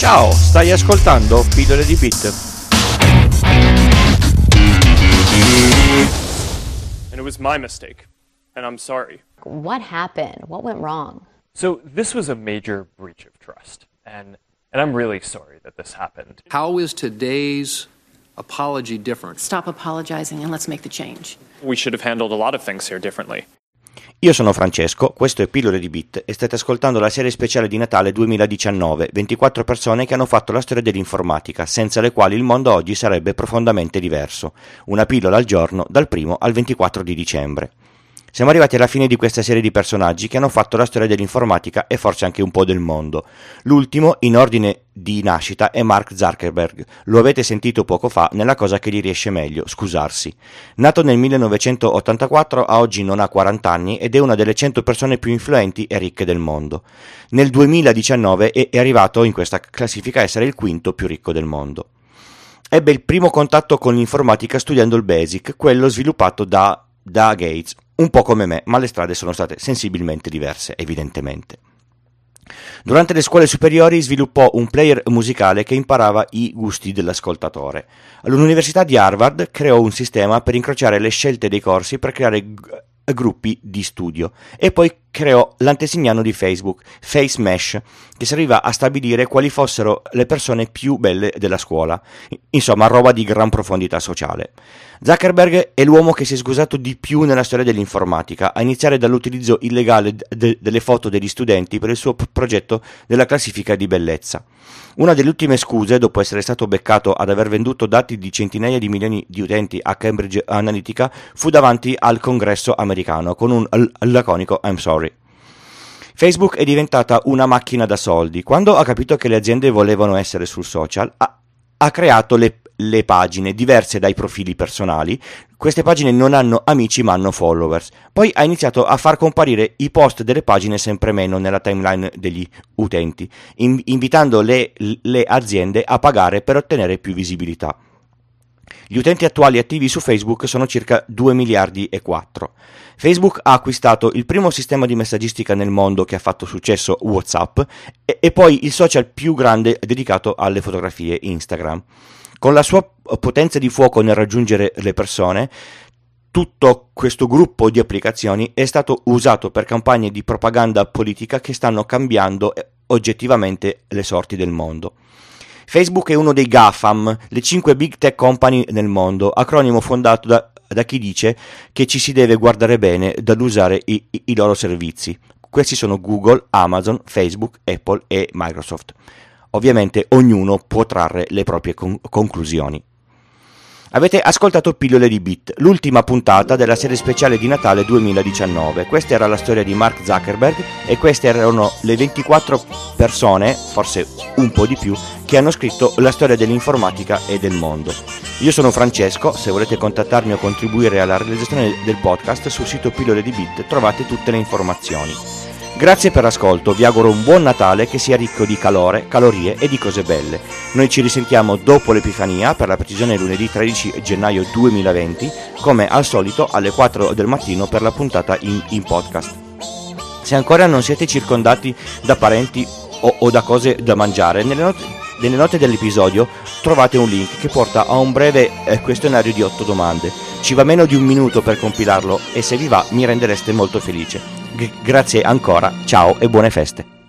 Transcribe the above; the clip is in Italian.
Ciao, stai ascoltando Pillole di Bit. And it was my mistake. And I'm sorry. What happened? What went wrong? So this was a major breach of trust. And and I'm really sorry that this happened. How is today's apology different? Stop apologizing and let's make the change. We should have handled a lot of things here differently. Io sono Francesco, questo è Pillole di Bit e state ascoltando la serie speciale di Natale 2019, 24 persone che hanno fatto la storia dell'informatica, senza le quali il mondo oggi sarebbe profondamente diverso. Una pillola al giorno, dal 1 al 24 di dicembre. Siamo arrivati alla fine di questa serie di personaggi che hanno fatto la storia dell'informatica e forse anche un po' del mondo. L'ultimo, in ordine di nascita, è Mark Zuckerberg. Lo avete sentito poco fa nella cosa che gli riesce meglio, scusarsi. Nato nel 1984, a oggi non ha 40 anni ed è una delle 100 persone più influenti e ricche del mondo. Nel 2019 è arrivato in questa classifica a essere il quinto più ricco del mondo. Ebbe il primo contatto con l'informatica studiando il BASIC, quello sviluppato da, da Gates, un po' come me, ma le strade sono state sensibilmente diverse, evidentemente. Durante le scuole superiori sviluppò un player musicale che imparava i gusti dell'ascoltatore. All'Università di Harvard creò un sistema per incrociare le scelte dei corsi per creare gruppi di studio e poi creò l'antesignano di Facebook, Face Mesh, che serviva a stabilire quali fossero le persone più belle della scuola. Insomma, roba di gran profondità sociale. Zuckerberg è l'uomo che si è scusato di più nella storia dell'informatica, a iniziare dall'utilizzo illegale de- delle foto degli studenti per il suo p- progetto della classifica di bellezza. Una delle ultime scuse, dopo essere stato beccato ad aver venduto dati di centinaia di milioni di utenti a Cambridge Analytica, fu davanti al congresso americano con un l- laconico I'm sorry. Facebook è diventata una macchina da soldi. Quando ha capito che le aziende volevano essere sul social, ha, ha creato le, le pagine diverse dai profili personali. Queste pagine non hanno amici ma hanno followers. Poi ha iniziato a far comparire i post delle pagine sempre meno nella timeline degli utenti, in, invitando le, le aziende a pagare per ottenere più visibilità. Gli utenti attuali attivi su Facebook sono circa 2 miliardi e 4. Facebook ha acquistato il primo sistema di messaggistica nel mondo che ha fatto successo WhatsApp e, e poi il social più grande dedicato alle fotografie Instagram. Con la sua potenza di fuoco nel raggiungere le persone, tutto questo gruppo di applicazioni è stato usato per campagne di propaganda politica che stanno cambiando oggettivamente le sorti del mondo. Facebook è uno dei GAFAM, le 5 big tech company nel mondo, acronimo fondato da, da chi dice che ci si deve guardare bene dall'usare i, i, i loro servizi. Questi sono Google, Amazon, Facebook, Apple e Microsoft. Ovviamente ognuno può trarre le proprie con- conclusioni. Avete ascoltato Pillole di Bit, l'ultima puntata della serie speciale di Natale 2019. Questa era la storia di Mark Zuckerberg e queste erano le 24 persone, forse un po' di più, che hanno scritto la storia dell'informatica e del mondo. Io sono Francesco, se volete contattarmi o contribuire alla realizzazione del podcast sul sito Pillole di Bit trovate tutte le informazioni. Grazie per l'ascolto, vi auguro un buon Natale che sia ricco di calore, calorie e di cose belle. Noi ci risentiamo dopo l'Epifania, per la precisione lunedì 13 gennaio 2020, come al solito alle 4 del mattino per la puntata in, in podcast. Se ancora non siete circondati da parenti o, o da cose da mangiare, nelle note, nelle note, dell'episodio trovate un link che porta a un breve eh, questionario di 8 domande. Ci va meno di un minuto per compilarlo e se vi va mi rendereste molto felice. Grazie ancora, ciao e buone feste.